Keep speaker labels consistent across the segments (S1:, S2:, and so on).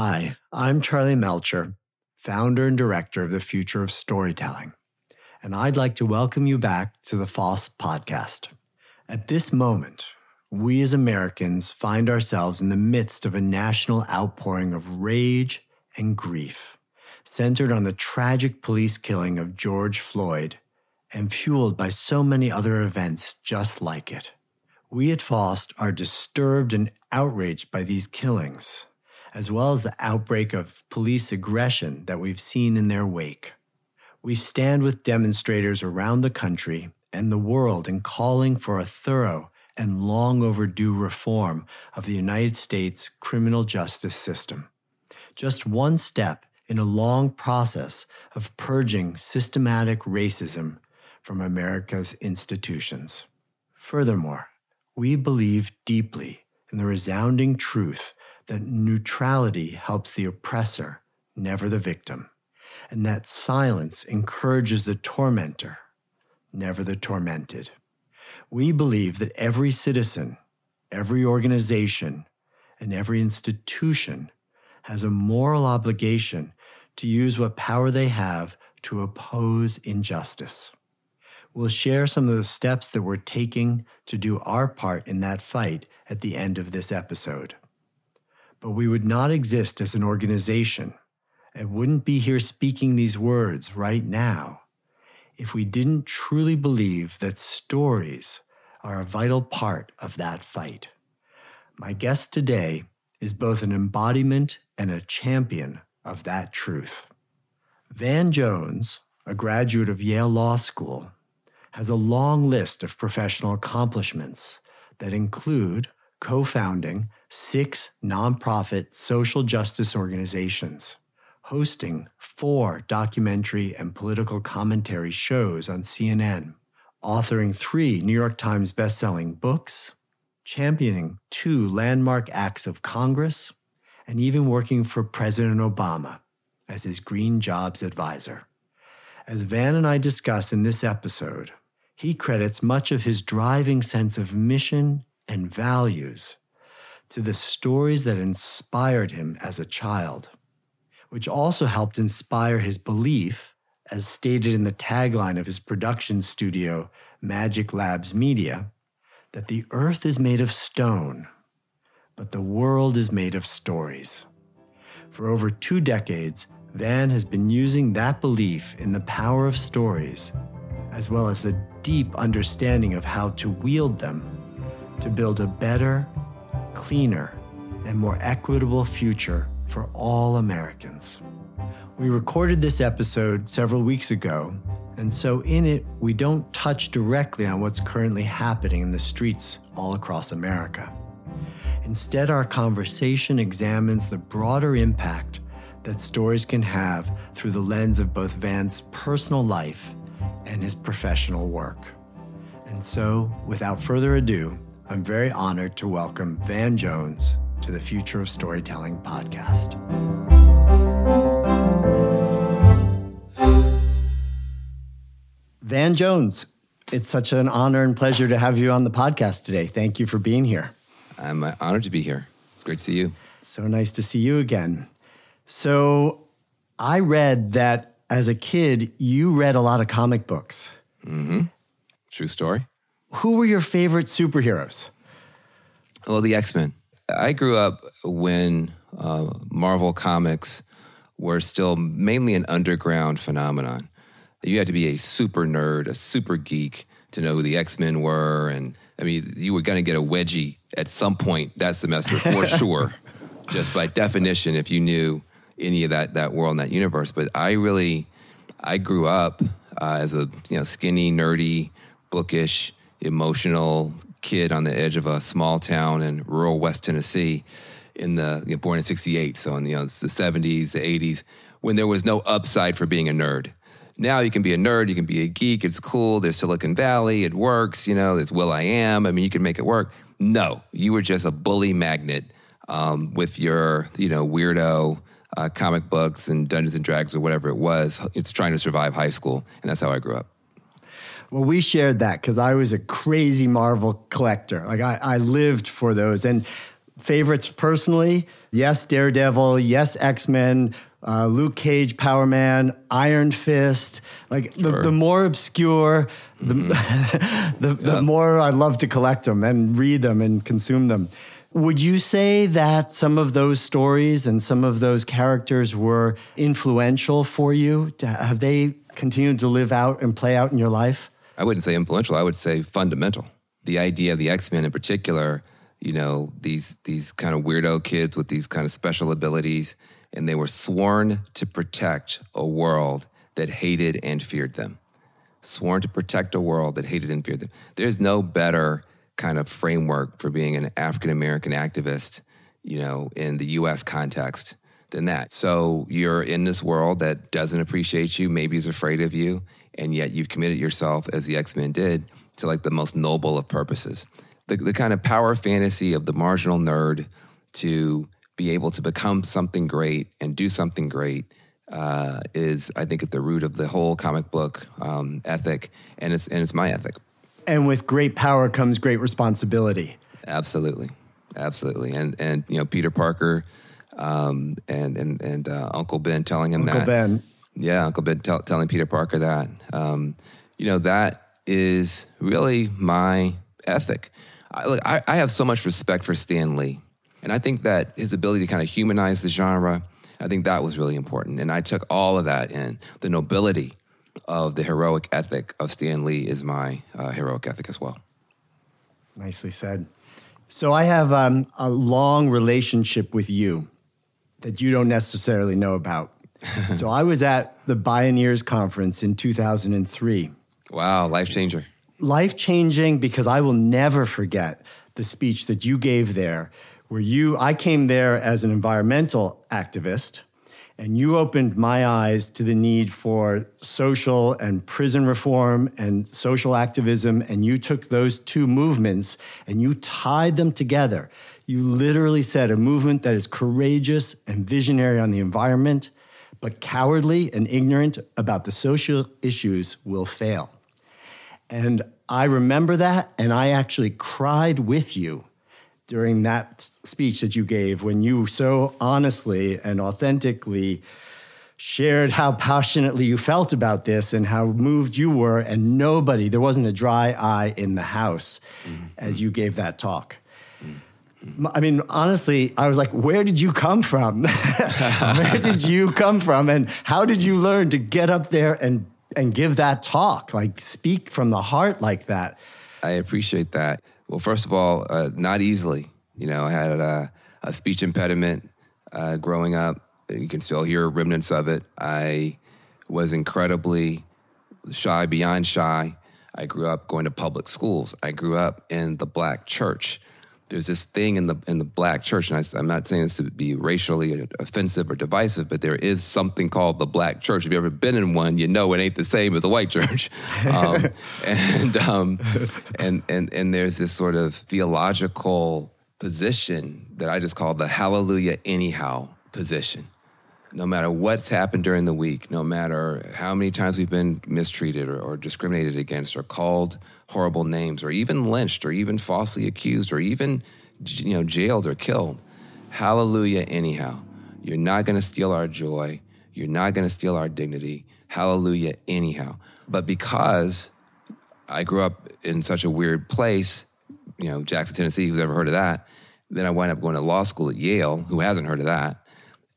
S1: Hi, I'm Charlie Melcher, founder and director of the Future of Storytelling, and I'd like to welcome you back to the FOST podcast. At this moment, we as Americans find ourselves in the midst of a national outpouring of rage and grief, centered on the tragic police killing of George Floyd and fueled by so many other events just like it. We at FOST are disturbed and outraged by these killings, as well as the outbreak of police aggression that we've seen in their wake. We stand with demonstrators around the country and the world in calling for a thorough and long overdue reform of the United States criminal justice system. Just one step in a long process of purging systematic racism from America's institutions. Furthermore, we believe deeply in the resounding truth that neutrality helps the oppressor, never the victim, and that silence encourages the tormentor, never the tormented. We believe that every citizen, every organization, and every institution has a moral obligation to use what power they have to oppose injustice. We'll share some of the steps that we're taking to do our part in that fight at the end of this episode. But we would not exist as an organization and wouldn't be here speaking these words right now if we didn't truly believe that stories are a vital part of that fight. My guest today is both an embodiment and a champion of that truth. Van Jones, a graduate of Yale Law School, has a long list of professional accomplishments that include co founding six nonprofit social justice organizations, hosting four documentary and political commentary shows on CNN, authoring three New York Times bestselling books, championing two landmark acts of Congress, and even working for President Obama as his green jobs advisor. As Van and I discuss in this episode, he credits much of his driving sense of mission and values to the stories that inspired him as a child, which also helped inspire his belief, as stated in the tagline of his production studio, Magic Labs Media, that the earth is made of stone, but the world is made of stories. For over two decades, Van has been using that belief in the power of stories as well as a deep understanding of how to wield them to build a better, cleaner, and more equitable future for all Americans. We recorded this episode several weeks ago, and so in it, we don't touch directly on what's currently happening in the streets all across America. Instead, our conversation examines the broader impact that stories can have through the lens of both Van's personal life and his professional work. And so, without further ado, I'm very honored to welcome Van Jones to the Future of Storytelling podcast. Van Jones, it's such an honor and pleasure to have you on the podcast today. Thank you for being here.
S2: I'm uh, honored to be here. It's great to see you.
S1: So nice to see you again. So, I read that as a kid, you read a lot of comic books.
S2: Mm-hmm. True story.
S1: Who were your favorite superheroes?
S2: Well, the X Men. I grew up when uh, Marvel comics were still mainly an underground phenomenon. You had to be a super nerd, a super geek to know who the X Men were. And I mean, you were going to get a wedgie at some point that semester for sure, just by definition, if you knew any of that that world and that universe. But I really, I grew up uh, as a you know skinny, nerdy, bookish, emotional kid on the edge of a small town in rural West Tennessee. In the you know, born in '68, so in you know, the '70s, the '80s, when there was no upside for being a nerd. Now you can be a nerd, you can be a geek. It's cool. There's Silicon Valley. It works. You know, there's will.i.am, I mean, you can make it work. No, you were just a bully magnet um, with your, you know, weirdo uh, comic books and Dungeons and Dragons or whatever it was. It's trying to survive high school, and that's how I grew up.
S1: Well, we shared that because I was a crazy Marvel collector. Like I, I lived for those, and favorites personally. Yes, Daredevil. Yes, X Men. Uh, Luke Cage, Power Man, Iron Fist. Like the,
S2: Sure.
S1: the more obscure, the, the, the
S2: Yeah.
S1: more I love to collect them and read them and consume them. Would you say that some of those stories and some of those characters were influential for you? Have they continued to live out and play out in your life?
S2: I wouldn't say influential. I would say fundamental. The idea of the X Men in particular, you know, these these kind of weirdo kids with these kind of special abilities, and they were sworn to protect a world that hated and feared them. Sworn to protect a world that hated and feared them. There's no better kind of framework for being an African American activist, you know, in the U.S. context than that. So you're in this world that doesn't appreciate you, maybe is afraid of you, and yet you've committed yourself, as the X Men did, to like the most noble of purposes. The, the kind of power fantasy of the marginal nerd to be able to become something great and do something great uh, is, I think, at the root of the whole comic book um, ethic, and it's and it's my ethic.
S1: And with great power comes great responsibility.
S2: Absolutely, absolutely, and and you know Peter Parker, um, and and and uh, Uncle Ben telling him
S1: Uncle
S2: that.
S1: Ben.
S2: Yeah, Uncle Ben tell, telling Peter Parker that. Um, you know that is really my ethic. I, look, I, I have so much respect for Stan Lee, and I think that his ability to kind of humanize the genre. I think that was really important, and I took all of that in. The nobility of the heroic ethic of Stan Lee is my uh, heroic ethic as well.
S1: Nicely said. So I have um, a long relationship with you that you don't necessarily know about. So I was at the Bioneers Conference in 2003.
S2: Wow, life changer.
S1: Life changing because I will never forget the speech that you gave there, where you, I came there as an environmental activist, and you opened my eyes to the need for social and prison reform and social activism. And you took those two movements and you tied them together. You literally said a movement that is courageous and visionary on the environment, but cowardly and ignorant about the social issues will fail. And I remember that, and I actually cried with you during that speech that you gave when you so honestly and authentically shared how passionately you felt about this and how moved you were, and nobody, there wasn't a dry eye in the house mm-hmm. as you gave that talk. I mean, honestly, I was like, where did you come from? where did you come from? And how did you learn to get up there and, and give that talk? Like, speak from the heart like that?
S2: I appreciate that. Well, first of all, uh, not easily. You know, I had a, a speech impediment uh, growing up. You can still hear remnants of it. I was incredibly shy, beyond shy. I grew up going to public schools. I grew up in the black church. There's this thing in the in the black church, and I, am not saying this to be racially offensive or divisive, but there is something called the black church. If you've ever been in one, you know it ain't the same as a white church. Um, and, um, and and and there's this sort of theological position that I just call the hallelujah anyhow position no matter what's happened during the week, no matter how many times we've been mistreated or, or, discriminated against or called horrible names or even lynched or even falsely accused or even you know jailed or killed, hallelujah anyhow. You're not going to steal our joy. You're not going to steal our dignity. Hallelujah anyhow. But because I grew up in such a weird place, you know, Jackson, Tennessee, who's ever heard of that? Then I wind up going to law school at Yale, who hasn't heard of that?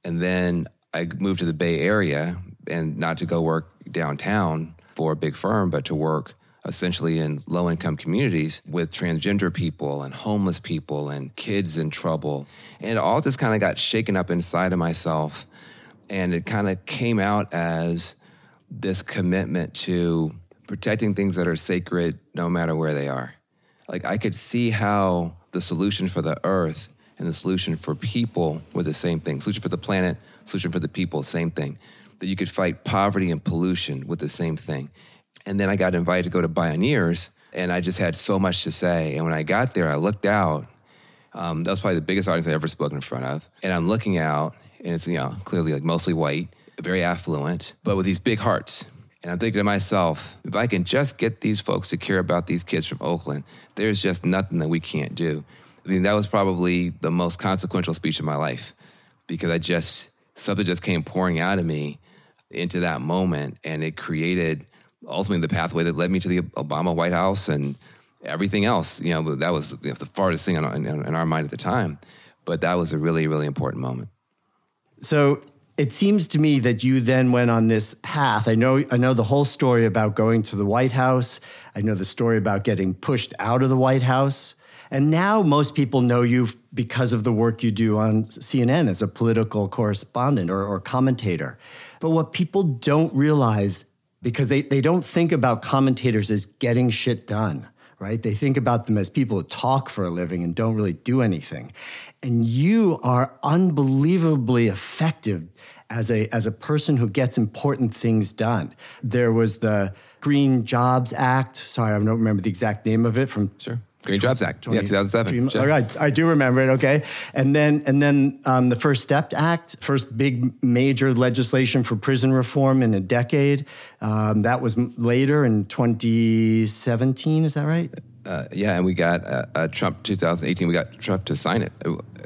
S2: And then I moved to the Bay Area and not to go work downtown for a big firm, but to work essentially in low income communities with transgender people and homeless people and kids in trouble. And it all just kind of got shaken up inside of myself. And it kind of came out as this commitment to protecting things that are sacred no matter where they are. Like I could see how the solution for the earth and the solution for people were the same thing. Solution for the planet, solution for the people, same thing. That you could fight poverty and pollution with the same thing. And then I got invited to go to Bioneers, and I just had so much to say. And when I got there, I looked out. Um, that was probably the biggest audience I ever spoken in front of. And I'm looking out, and it's you know clearly like mostly white, very affluent, but with these big hearts. And I'm thinking to myself, if I can just get these folks to care about these kids from Oakland, there's just nothing that we can't do. I mean, that was probably the most consequential speech of my life because I just, something just came pouring out of me into that moment. And it created ultimately the pathway that led me to the Obama White House and everything else. You know, that was, you know, the farthest thing in in our mind at the time. But that was a really, really important moment.
S1: So it seems to me that you then went on this path. I know I know the whole story about going to the White House. I know the story about getting pushed out of the White House. And now most people know you because of the work you do on CNN as a political correspondent or, or commentator. But what people don't realize, because they, they don't think about commentators as getting shit done, right? They think about them as people who talk for a living and don't really do anything. And you are unbelievably effective as a, as a person who gets important things done. There was the Green Jobs Act. Sorry, I don't remember the exact name of it from
S2: sure. Green Jobs Act, 20, yeah, 2007.
S1: Sure. All right, I do remember it. Okay, and then and then um, the First Step Act, first big major legislation for prison reform in a decade. Um, that was later in 2017. Is that right?
S2: Uh, yeah, and we got uh, uh, Trump 2018. We got Trump to sign it,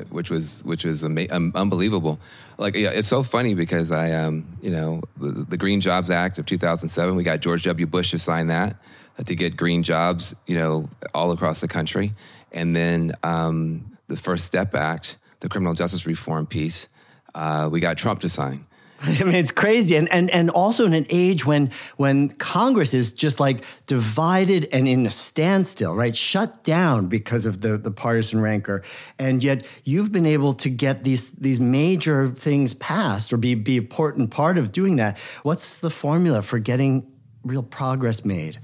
S2: which was which was ama- um, unbelievable. Like, yeah, it's so funny because I, um, you know, the, the, Green Jobs Act of 2007. We got George W. Bush to sign that uh, to get green jobs, you know, all across the country, and then um, the First Step Act, the criminal justice reform piece. Uh, we got Trump to sign.
S1: I mean, it's crazy, and and and also in an age when when Congress is just like divided and in a standstill, right, shut down because of the the partisan rancor, and yet you've been able to get these these major things passed or be be important part of doing that. What's the formula for getting real progress made?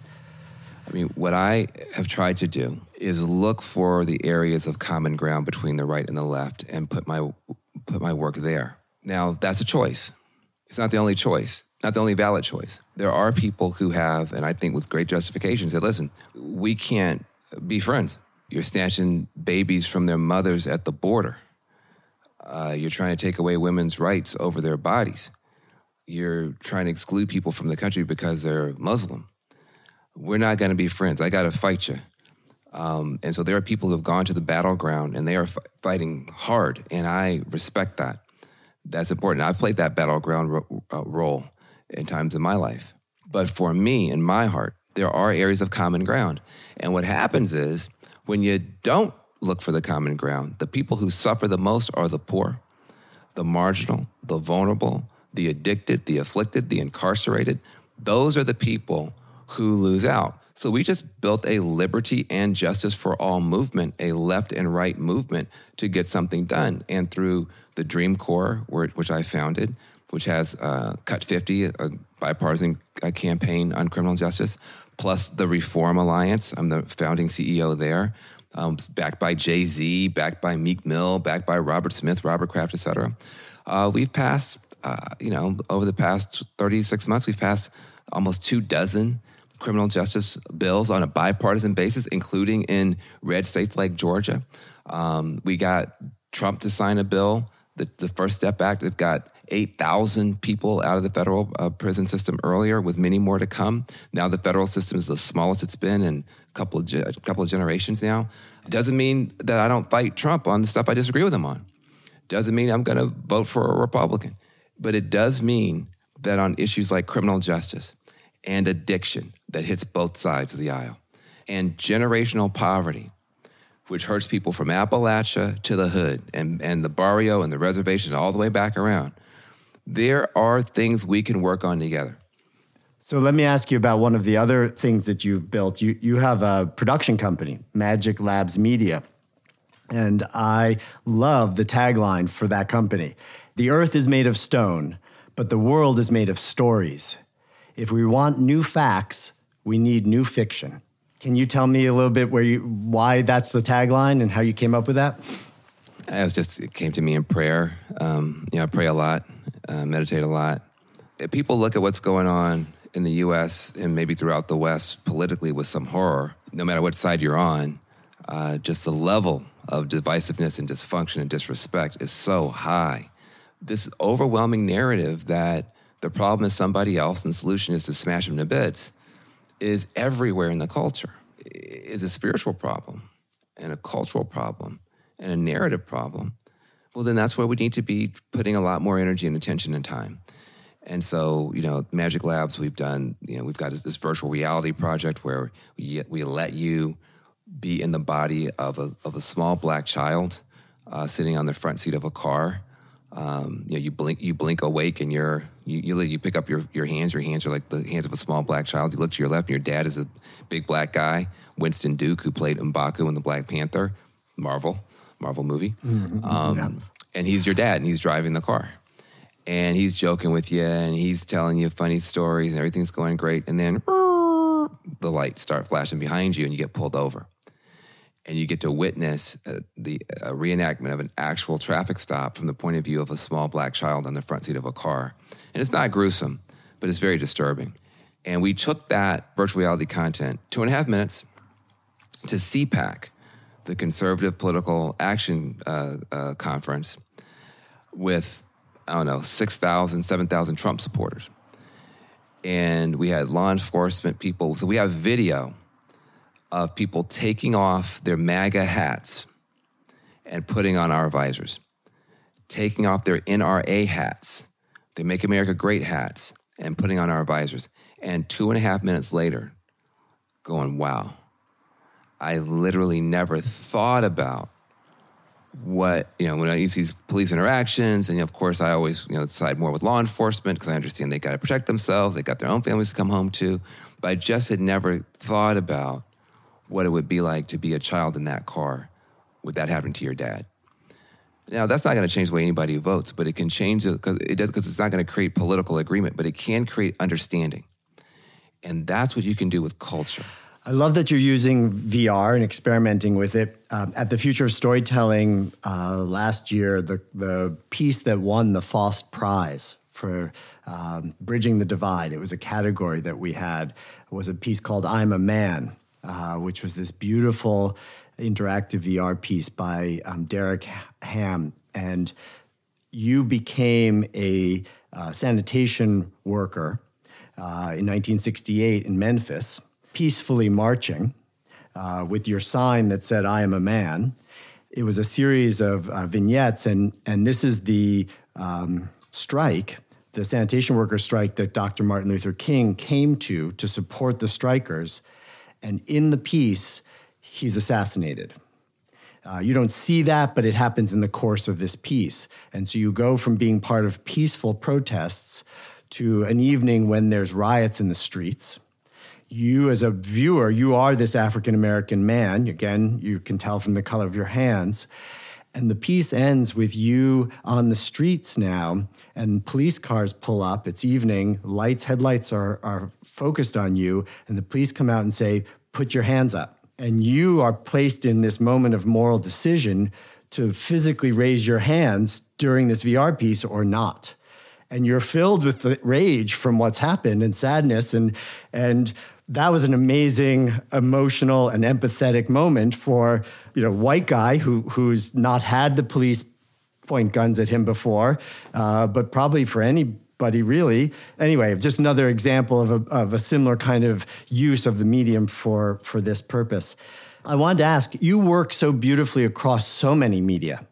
S2: I mean, what I have tried to do is look for the areas of common ground between the right and the left, and put my put my work there. Now, that's a choice it's not the only choice, not the only valid choice. There are people who have, and I think with great justification, said, listen, we can't be friends. You're snatching babies from their mothers at the border. Uh, you're trying to take away women's rights over their bodies. You're trying to exclude people from the country because they're Muslim. We're not going to be friends. I got to fight you. Um, and so there are people who have gone to the battleground and they are f- fighting hard, and I respect that that's important. I've played that battleground ro- uh, role in times in my life. But for me, in my heart, there are areas of common ground. And what happens is when you don't look for the common ground, the people who suffer the most are the poor, the marginal, the vulnerable, the addicted, the afflicted, the incarcerated. Those are the people who lose out. So we just built a liberty and justice for all movement, a left and right movement to get something done. And through the Dream Corps, which I founded, which has uh, Cut 50, a bipartisan uh, campaign on criminal justice, plus the Reform Alliance. I'm the founding CEO there. Um, backed by Jay Z, backed by Meek Mill, backed by Robert Smith, Robert Kraft, et cetera. Uh, we've passed, uh, you know, over the past 36 months, we've passed almost two dozen criminal justice bills on a bipartisan basis, including in red states like Georgia. Um, we got Trump to sign a bill the, the First Step Act, it got 8,000 people out of the federal uh, prison system earlier, with many more to come. Now the federal system is the smallest it's been in a couple of, ge- couple of generations now. Doesn't mean that I don't fight Trump on the stuff I disagree with him on. Doesn't mean I'm going to vote for a Republican. But it does mean that on issues like criminal justice and addiction that hits both sides of the aisle and generational poverty which hurts people from Appalachia to the hood and, and the barrio and the reservation all the way back around. There are things we can work on together.
S1: So let me ask you about one of the other things that you've built. You, you have a production company, Magic Labs Media. And I love the tagline for that company The earth is made of stone, but the world is made of stories. If we want new facts, we need new fiction. Can you tell me a little bit where you why that's the tagline and how you came up with that?
S2: It just it came to me in prayer. Um, you know, I pray a lot, uh, meditate a lot. If people look at what's going on in the U.S. and maybe throughout the West politically with some horror, no matter what side you're on. Uh, just the level of divisiveness and dysfunction and disrespect is so high. This overwhelming narrative that the problem is somebody else and the solution is to smash them to bits is everywhere in the culture. Is a spiritual problem. and a cultural problem and a narrative problem, well, then that's where we need to be putting a lot more energy and attention and time. And so, you know, Magic Labs, we've done, you know, we've got this, virtual reality project where we, we let you be in the body of a, of a small black child uh, sitting on the front seat of a car. Um, you know, you blink, you blink awake, and you're you, you you pick up your your hands. Your hands are like the hands of a small black child. You look to your left, and your dad is a big black guy, Winston Duke, who played Mbaku in the Black Panther, Marvel, Marvel movie. Mm-hmm. Um, yeah. And he's your dad, and he's driving the car, and he's joking with you, and he's telling you funny stories, and everything's going great, and then the lights start flashing behind you, and you get pulled over and you get to witness uh, the reenactment of an actual traffic stop from the point of view of a small black child on the front seat of a car. And it's not gruesome, but it's very disturbing. And we took that virtual reality content, two and a half minutes, to CPAC, the Conservative Political Action uh, uh, Conference, with, I don't know, 6,000, 7,000 Trump supporters. And we had law enforcement people. So we have video of people taking off their MAGA hats and putting on our visors, taking off their NRA hats, their Make America Great hats, and putting on our visors. And two and a half minutes later, going, wow, I literally never thought about what, you know, when I use these police interactions, and of course I always, you know, side more with law enforcement because I understand they got to protect themselves, they got their own families to come home to. But I just had never thought about what it would be like to be a child in that car with that happen to your dad. Now, that's not going to change the way anybody votes, but it can change it because it because it's not going to create political agreement, but it can create understanding. And that's what you can do with culture.
S1: I love that you're using VR and experimenting with it. Um, at the Future of Storytelling uh, last year, the, the piece that won the FOST Prize for um, Bridging the Divide, it was a category that we had, was a piece called I'm a Man uh, which was this beautiful interactive VR piece by um, Derek Ham. And you became a uh, sanitation worker uh, in 1968 in Memphis, peacefully marching uh, with your sign that said, I am a man. It was a series of uh, vignettes, and, and this is the um, strike the sanitation workers strike that Dr. Martin Luther King came to to support the strikers and in the piece, he's assassinated. Uh, you don't see that, but it happens in the course of this piece. And so you go from being part of peaceful protests to an evening when there's riots in the streets. You, as a viewer, you are this African American man. Again, you can tell from the color of your hands. And the piece ends with you on the streets now, and police cars pull up. It's evening, lights, headlights are, are focused on you, and the police come out and say, Put your hands up. And you are placed in this moment of moral decision to physically raise your hands during this VR piece or not. And you're filled with the rage from what's happened and sadness and and that was an amazing emotional and empathetic moment for you know white guy who who's not had the police point guns at him before, uh, but probably for anybody really. Anyway, just another example of a, of a similar kind of use of the medium for for this purpose. I wanted to ask you work so beautifully across so many media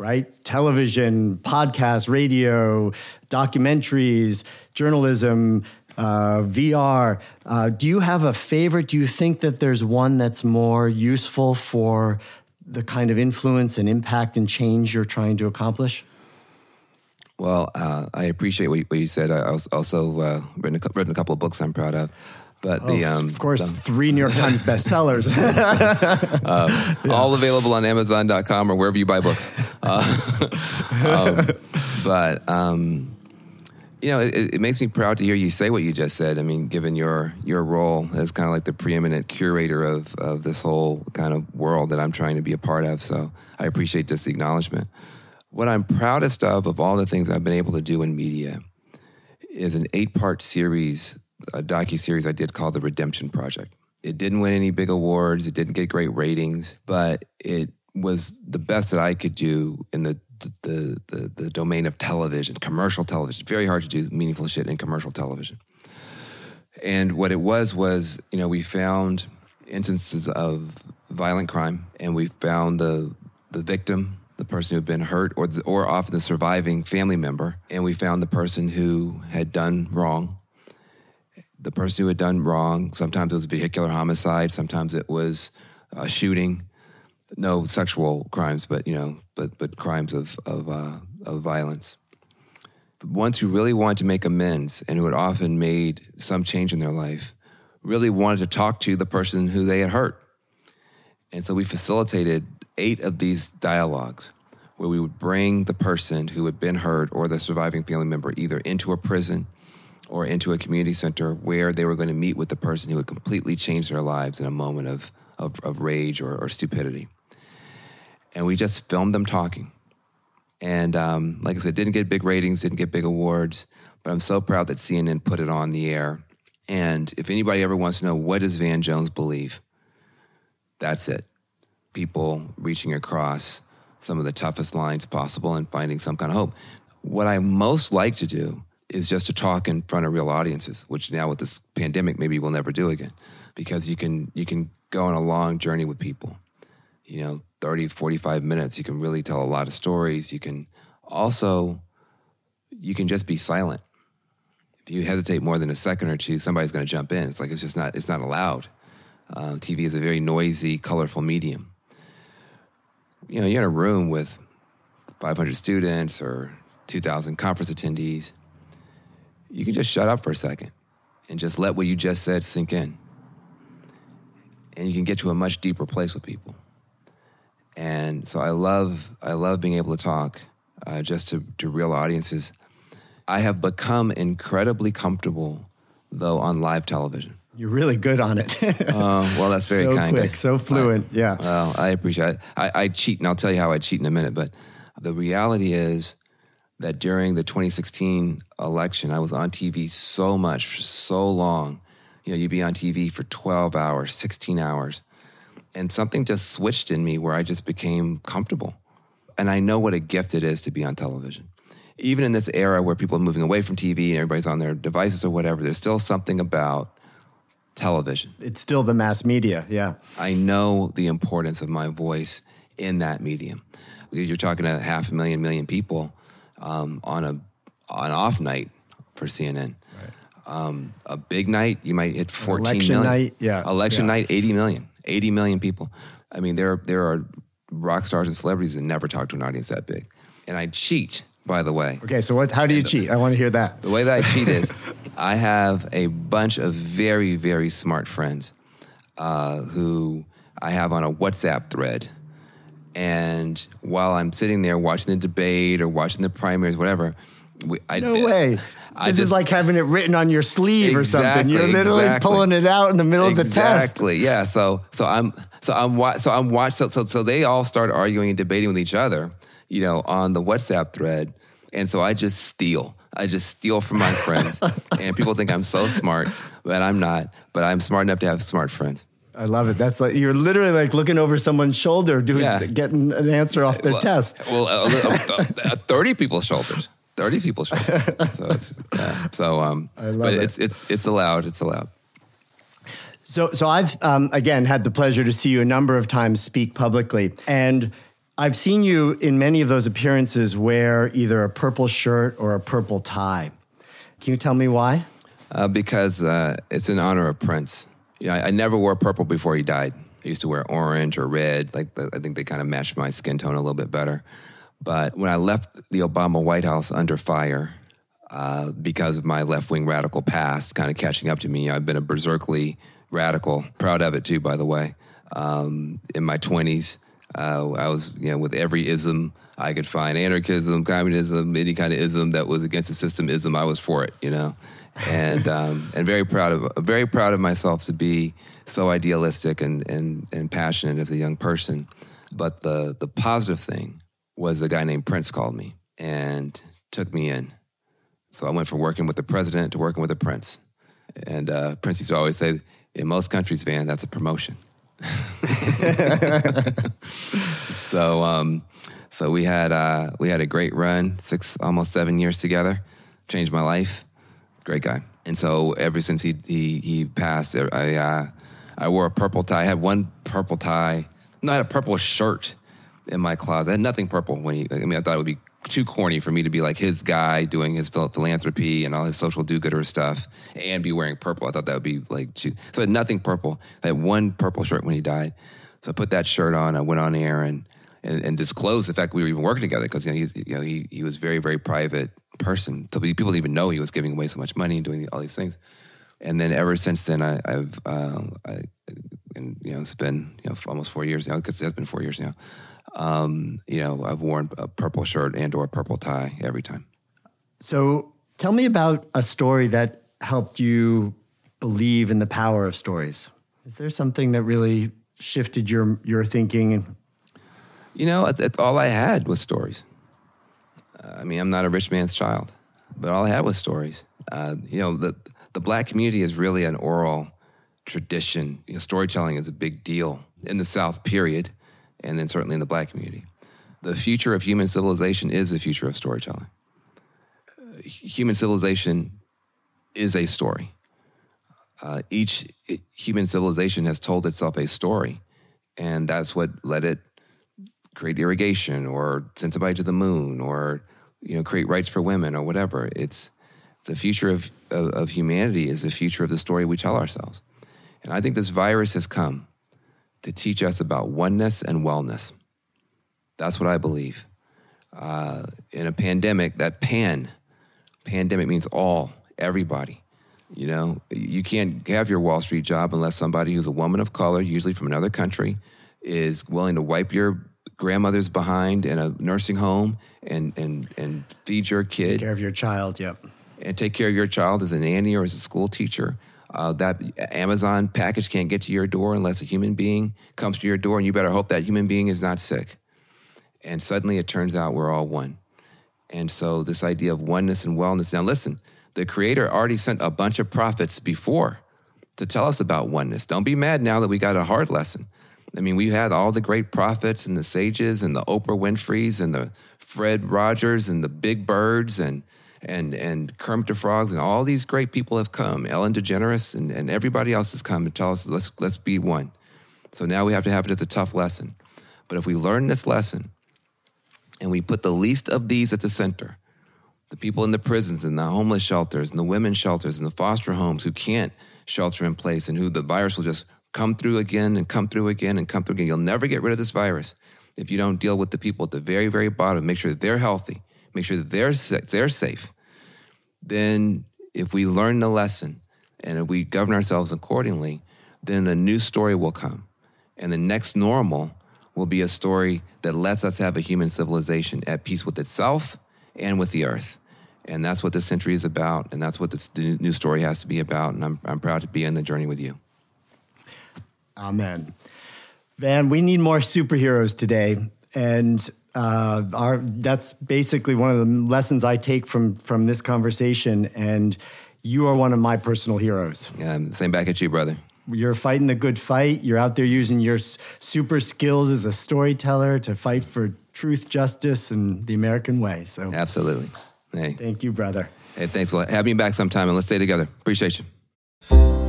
S1: right? Television, podcast, radio, documentaries, journalism, uh, VR. Uh, do you have a favorite? Do you think that there's one that's more useful for the kind of influence and impact and change you're trying to accomplish?
S2: Well, uh, I appreciate what you, what you said. I also uh, written, a, written a couple of books I'm proud of. But
S1: oh,
S2: the
S1: um, of course, the, three New York Times bestsellers,
S2: uh, yeah. all available on Amazon.com or wherever you buy books. Uh, um, but um, you know, it, it, makes me proud to hear you say what you just said. I mean, given your your role as kind of like the preeminent curator of of this whole kind of world that I'm trying to be a part of, so I appreciate this acknowledgement. What I'm proudest of of all the things I've been able to do in media is an eight part series, a docu series I did called The Redemption Project. It didn't win any big awards. It didn't get great ratings, but it was the best that I could do in the the, the, the domain of television, commercial television. Very hard to do meaningful shit in commercial television. And what it was was, you know, we found instances of violent crime, and we found the the victim, the person who had been hurt, or the, or often the surviving family member, and we found the person who had done wrong. The person who had done wrong. Sometimes it was vehicular homicide. Sometimes it was a shooting. No sexual crimes, but you know, but but crimes of of uh, of violence. The ones who really wanted to make amends and who had often made some change in their life really wanted to talk to the person who they had hurt. And so we facilitated eight of these dialogues where we would bring the person who had been hurt or the surviving family member either into a prison or into a community center where they were going to meet with the person who had completely changed their lives in a moment of, of, of rage or, or stupidity. And we just filmed them talking. And um, like I said, didn't get big ratings, didn't get big awards, but I'm so proud that CNN put it on the air. And if anybody ever wants to know what does Van Jones believe, that's it. People reaching across some of the toughest lines possible and finding some kind of hope. What I most like to do is just to talk in front of real audiences, which now with this pandemic maybe we'll never do again, because you can you can go on a long journey with people. You know, 30, 45 minutes, you can really tell a lot of stories. You can also you can just be silent. If you hesitate more than a second or two, somebody's going to jump in. It's like it's just not it's not allowed. Uh, TV is a very noisy, colorful medium. You know, you're in a room with 500 students or 2,000 conference attendees. You can just shut up for a second and just let what you just said sink in. And you can get to a much deeper place with people. And so I love, I love being able to talk uh, just to, to real audiences. I have become incredibly comfortable, though, on live television.
S1: You're really good on it.
S2: Uh, well, that's very kind.
S1: so
S2: kind.
S1: quick, so fluent.
S2: I,
S1: yeah.
S2: Well, I appreciate it. I, I cheat, and I'll tell you how I cheat in a minute. But the reality is that during the 2016 election, I was on TV so much for so long. You know, you'd be on TV for 12 hours, 16 hours, and something just switched in me where I just became comfortable. And I know what a gift it is to be on television. Even in this era where people are moving away from TV and everybody's on their devices or whatever, there's still something about television.
S1: It's still the mass media. Yeah.
S2: I know the importance of my voice in that medium. You're talking to half a million, million people um, on a on off night for CNN. Right. Um, a big night, you might hit 14
S1: election
S2: million.
S1: night, yeah.
S2: Election
S1: yeah.
S2: night, 80 million. 80 million people. I mean, there there are rock stars and celebrities that never talk to an audience that big. And I cheat, by the way.
S1: Okay, so what? How do you
S2: And the-
S1: cheat? I want to hear that.
S2: The way that I cheat is I have a bunch of very, very smart friends uh, who I have on a WhatsApp thread. And while I'm sitting there watching the debate or watching the primaries, whatever, we, I,
S1: No way.
S2: I
S1: this is
S2: just-
S1: like having it written on your sleeve or something. You're literally
S2: exactly.
S1: pulling it out in the middle of the test.
S2: Exactly. Yeah. So so I'm so I'm so I'm watch so so so they all start arguing and debating with each other, you know, on the WhatsApp thread, and so I just steal. I just steal from my friends, and people think I'm so smart, but I'm not. But I'm smart enough to have smart friends.
S1: I love it. That's like you're literally like looking over someone's shoulder, doing
S2: Yeah.
S1: getting an answer off their
S2: well,
S1: test.
S2: Well, uh, uh, thirty people's shoulders. Thirty people's shoulders. So it's yeah. so um.
S1: I love
S2: but
S1: it.
S2: it's it's it's allowed. It's allowed.
S1: So, so I've um, again had the pleasure to see you a number of times speak publicly, and I've seen you in many of those appearances wear either a purple shirt or a purple tie. Can you tell me why?
S2: Uh, because uh, it's in honor of Prince. You know, I, I never wore purple before he died. I used to wear orange or red. Like the, I think they kind of matched my skin tone a little bit better. But when I left the Obama White House under fire uh, because of my left wing radical past, kind of catching up to me, I've been a berserkly radical. Proud of it too, by the way. Um, in my twenties, uh, I was you know with every ism I could find, anarchism, communism, any kind of ism that was against the system ism, I was for it. You know and um, and very proud of very proud of myself to be so idealistic and and and passionate as a young person. But the the positive thing was a guy named Prince called me and took me in. So I went from working with the president to working with a prince. And uh, Prince used to always say, in most countries, Van, that's a promotion. so um, so we had uh, we had a great run, six almost seven years together. Changed my life great guy. And so ever since he he he passed, I uh, I wore a purple tie. I had one purple tie. No, I had a purple shirt in my closet. I had nothing purple when he, I mean, I thought it would be too corny for me to be like his guy doing his philanthropy and all his social do-gooder stuff and be wearing purple. I thought that would be like too, so I had nothing purple. I had one purple shirt when he died. So I put that shirt on. I went on air and, and, and disclosed the fact we were even working together because you know, he, you know, he, he was very, very private person. So people didn't even know he was giving away so much money and doing all these things. And then ever since then, I, have uh, I, and you know, it's been you know almost four years now because it's been four years now. Um, you know, I've worn a purple shirt and or a purple tie every time.
S1: So tell me about a story that helped you believe in the power of stories. Is there something that really shifted your your thinking?
S2: You know, that's all I had was stories. Uh, I mean, I'm not a rich man's child, but all I had was stories. Uh, you know, the the black community is really an oral tradition. You know, storytelling is a big deal in the South, period, and then certainly in the black community. The future of human civilization is the future of storytelling. Uh, human civilization is a story. Uh, each human civilization has told itself a story, and that's what led it create irrigation or send somebody to the moon or you know create rights for women or whatever. It's the future of, of, of humanity is the future of the story we tell ourselves. And I think this virus has come to teach us about oneness and wellness. That's what I believe. Uh, in a pandemic, that pan, pandemic means all, everybody. You know, you can't have your Wall Street job unless somebody who's a woman of color, usually from another country, is willing to wipe your grandmother's behind in a nursing home and and and feed your kid.
S1: Take care of your child, yep.
S2: And take care of your child as a nanny or as a school teacher. Uh, that Amazon package can't get to your door unless a human being comes to your door, and you better hope that human being is not sick. And suddenly it turns out we're all one. And so, this idea of oneness and wellness. Now, listen, the Creator already sent a bunch of prophets before to tell us about oneness. Don't be mad now that we got a hard lesson. I mean, we had all the great prophets and the sages and the Oprah Winfrey's and the Fred Rogers and the Big Birds and and and Kermit the Frogs and all these great people have come. Ellen DeGeneres and, and everybody else has come to tell us let's let's be one. So now we have to have it as a tough lesson. But if we learn this lesson and we put the least of these at the center, the people in the prisons and the homeless shelters and the women's shelters and the foster homes who can't shelter in place and who the virus will just come through again and come through again and come through again. You'll never get rid of this virus if you don't deal with the people at the very, very bottom, make sure that they're healthy, make sure that they're they're safe, then if we learn the lesson and if we govern ourselves accordingly, then a new story will come. And the next normal will be a story that lets us have a human civilization at peace with itself and with the earth. And that's what this century is about. And that's what this new story has to be about. And I'm, I'm proud to be in the journey with you.
S1: Amen. Van, we need more superheroes today. And uh, our that's basically one of the lessons I take from from this conversation. And you are one of my personal heroes.
S2: Yeah, same back at you, brother.
S1: You're fighting the good fight. You're out there using your super skills as a storyteller to fight for truth, justice, and the American way. So
S2: absolutely. Hey,
S1: thank you, brother.
S2: Hey, thanks. Well, have me back sometime, and let's stay together. Appreciate you.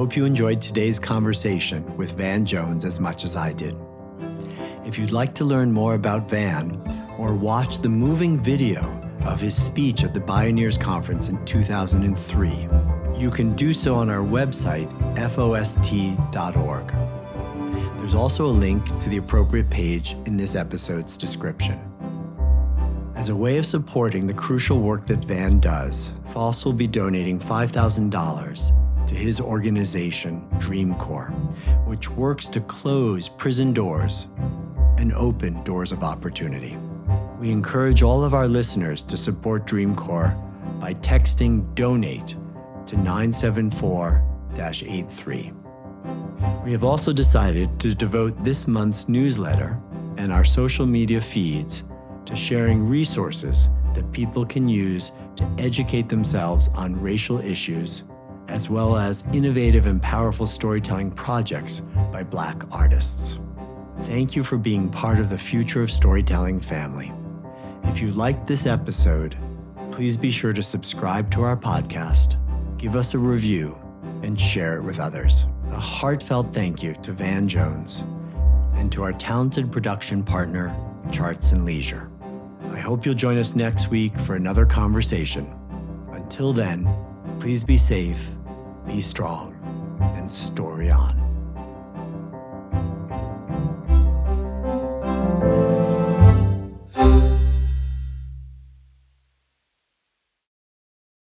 S1: Hope you enjoyed today's conversation with Van Jones as much as I did. If you'd like to learn more about Van or watch the moving video of his speech at the Bioneers Conference in 2003, you can do so on our website, FOST.org. There's also a link to the appropriate page in this episode's description. As a way of supporting the crucial work that Van does, FOST will be donating $5,000 to his organization, Dream Corps, which works to close prison doors and open doors of opportunity. We encourage all of our listeners to support Dream Corps by texting donate to 974 83. We have also decided to devote this month's newsletter and our social media feeds to sharing resources that people can use to educate themselves on racial issues as well as innovative and powerful storytelling projects by Black artists. Thank you for being part of the Future of Storytelling family. If you liked this episode, please be sure to subscribe to our podcast, give us a review, and share it with others. A heartfelt thank you to Van Jones and to our talented production partner, Charts and Leisure. I hope you'll join us next week for another conversation. Until then, please be safe, be strong, and story on.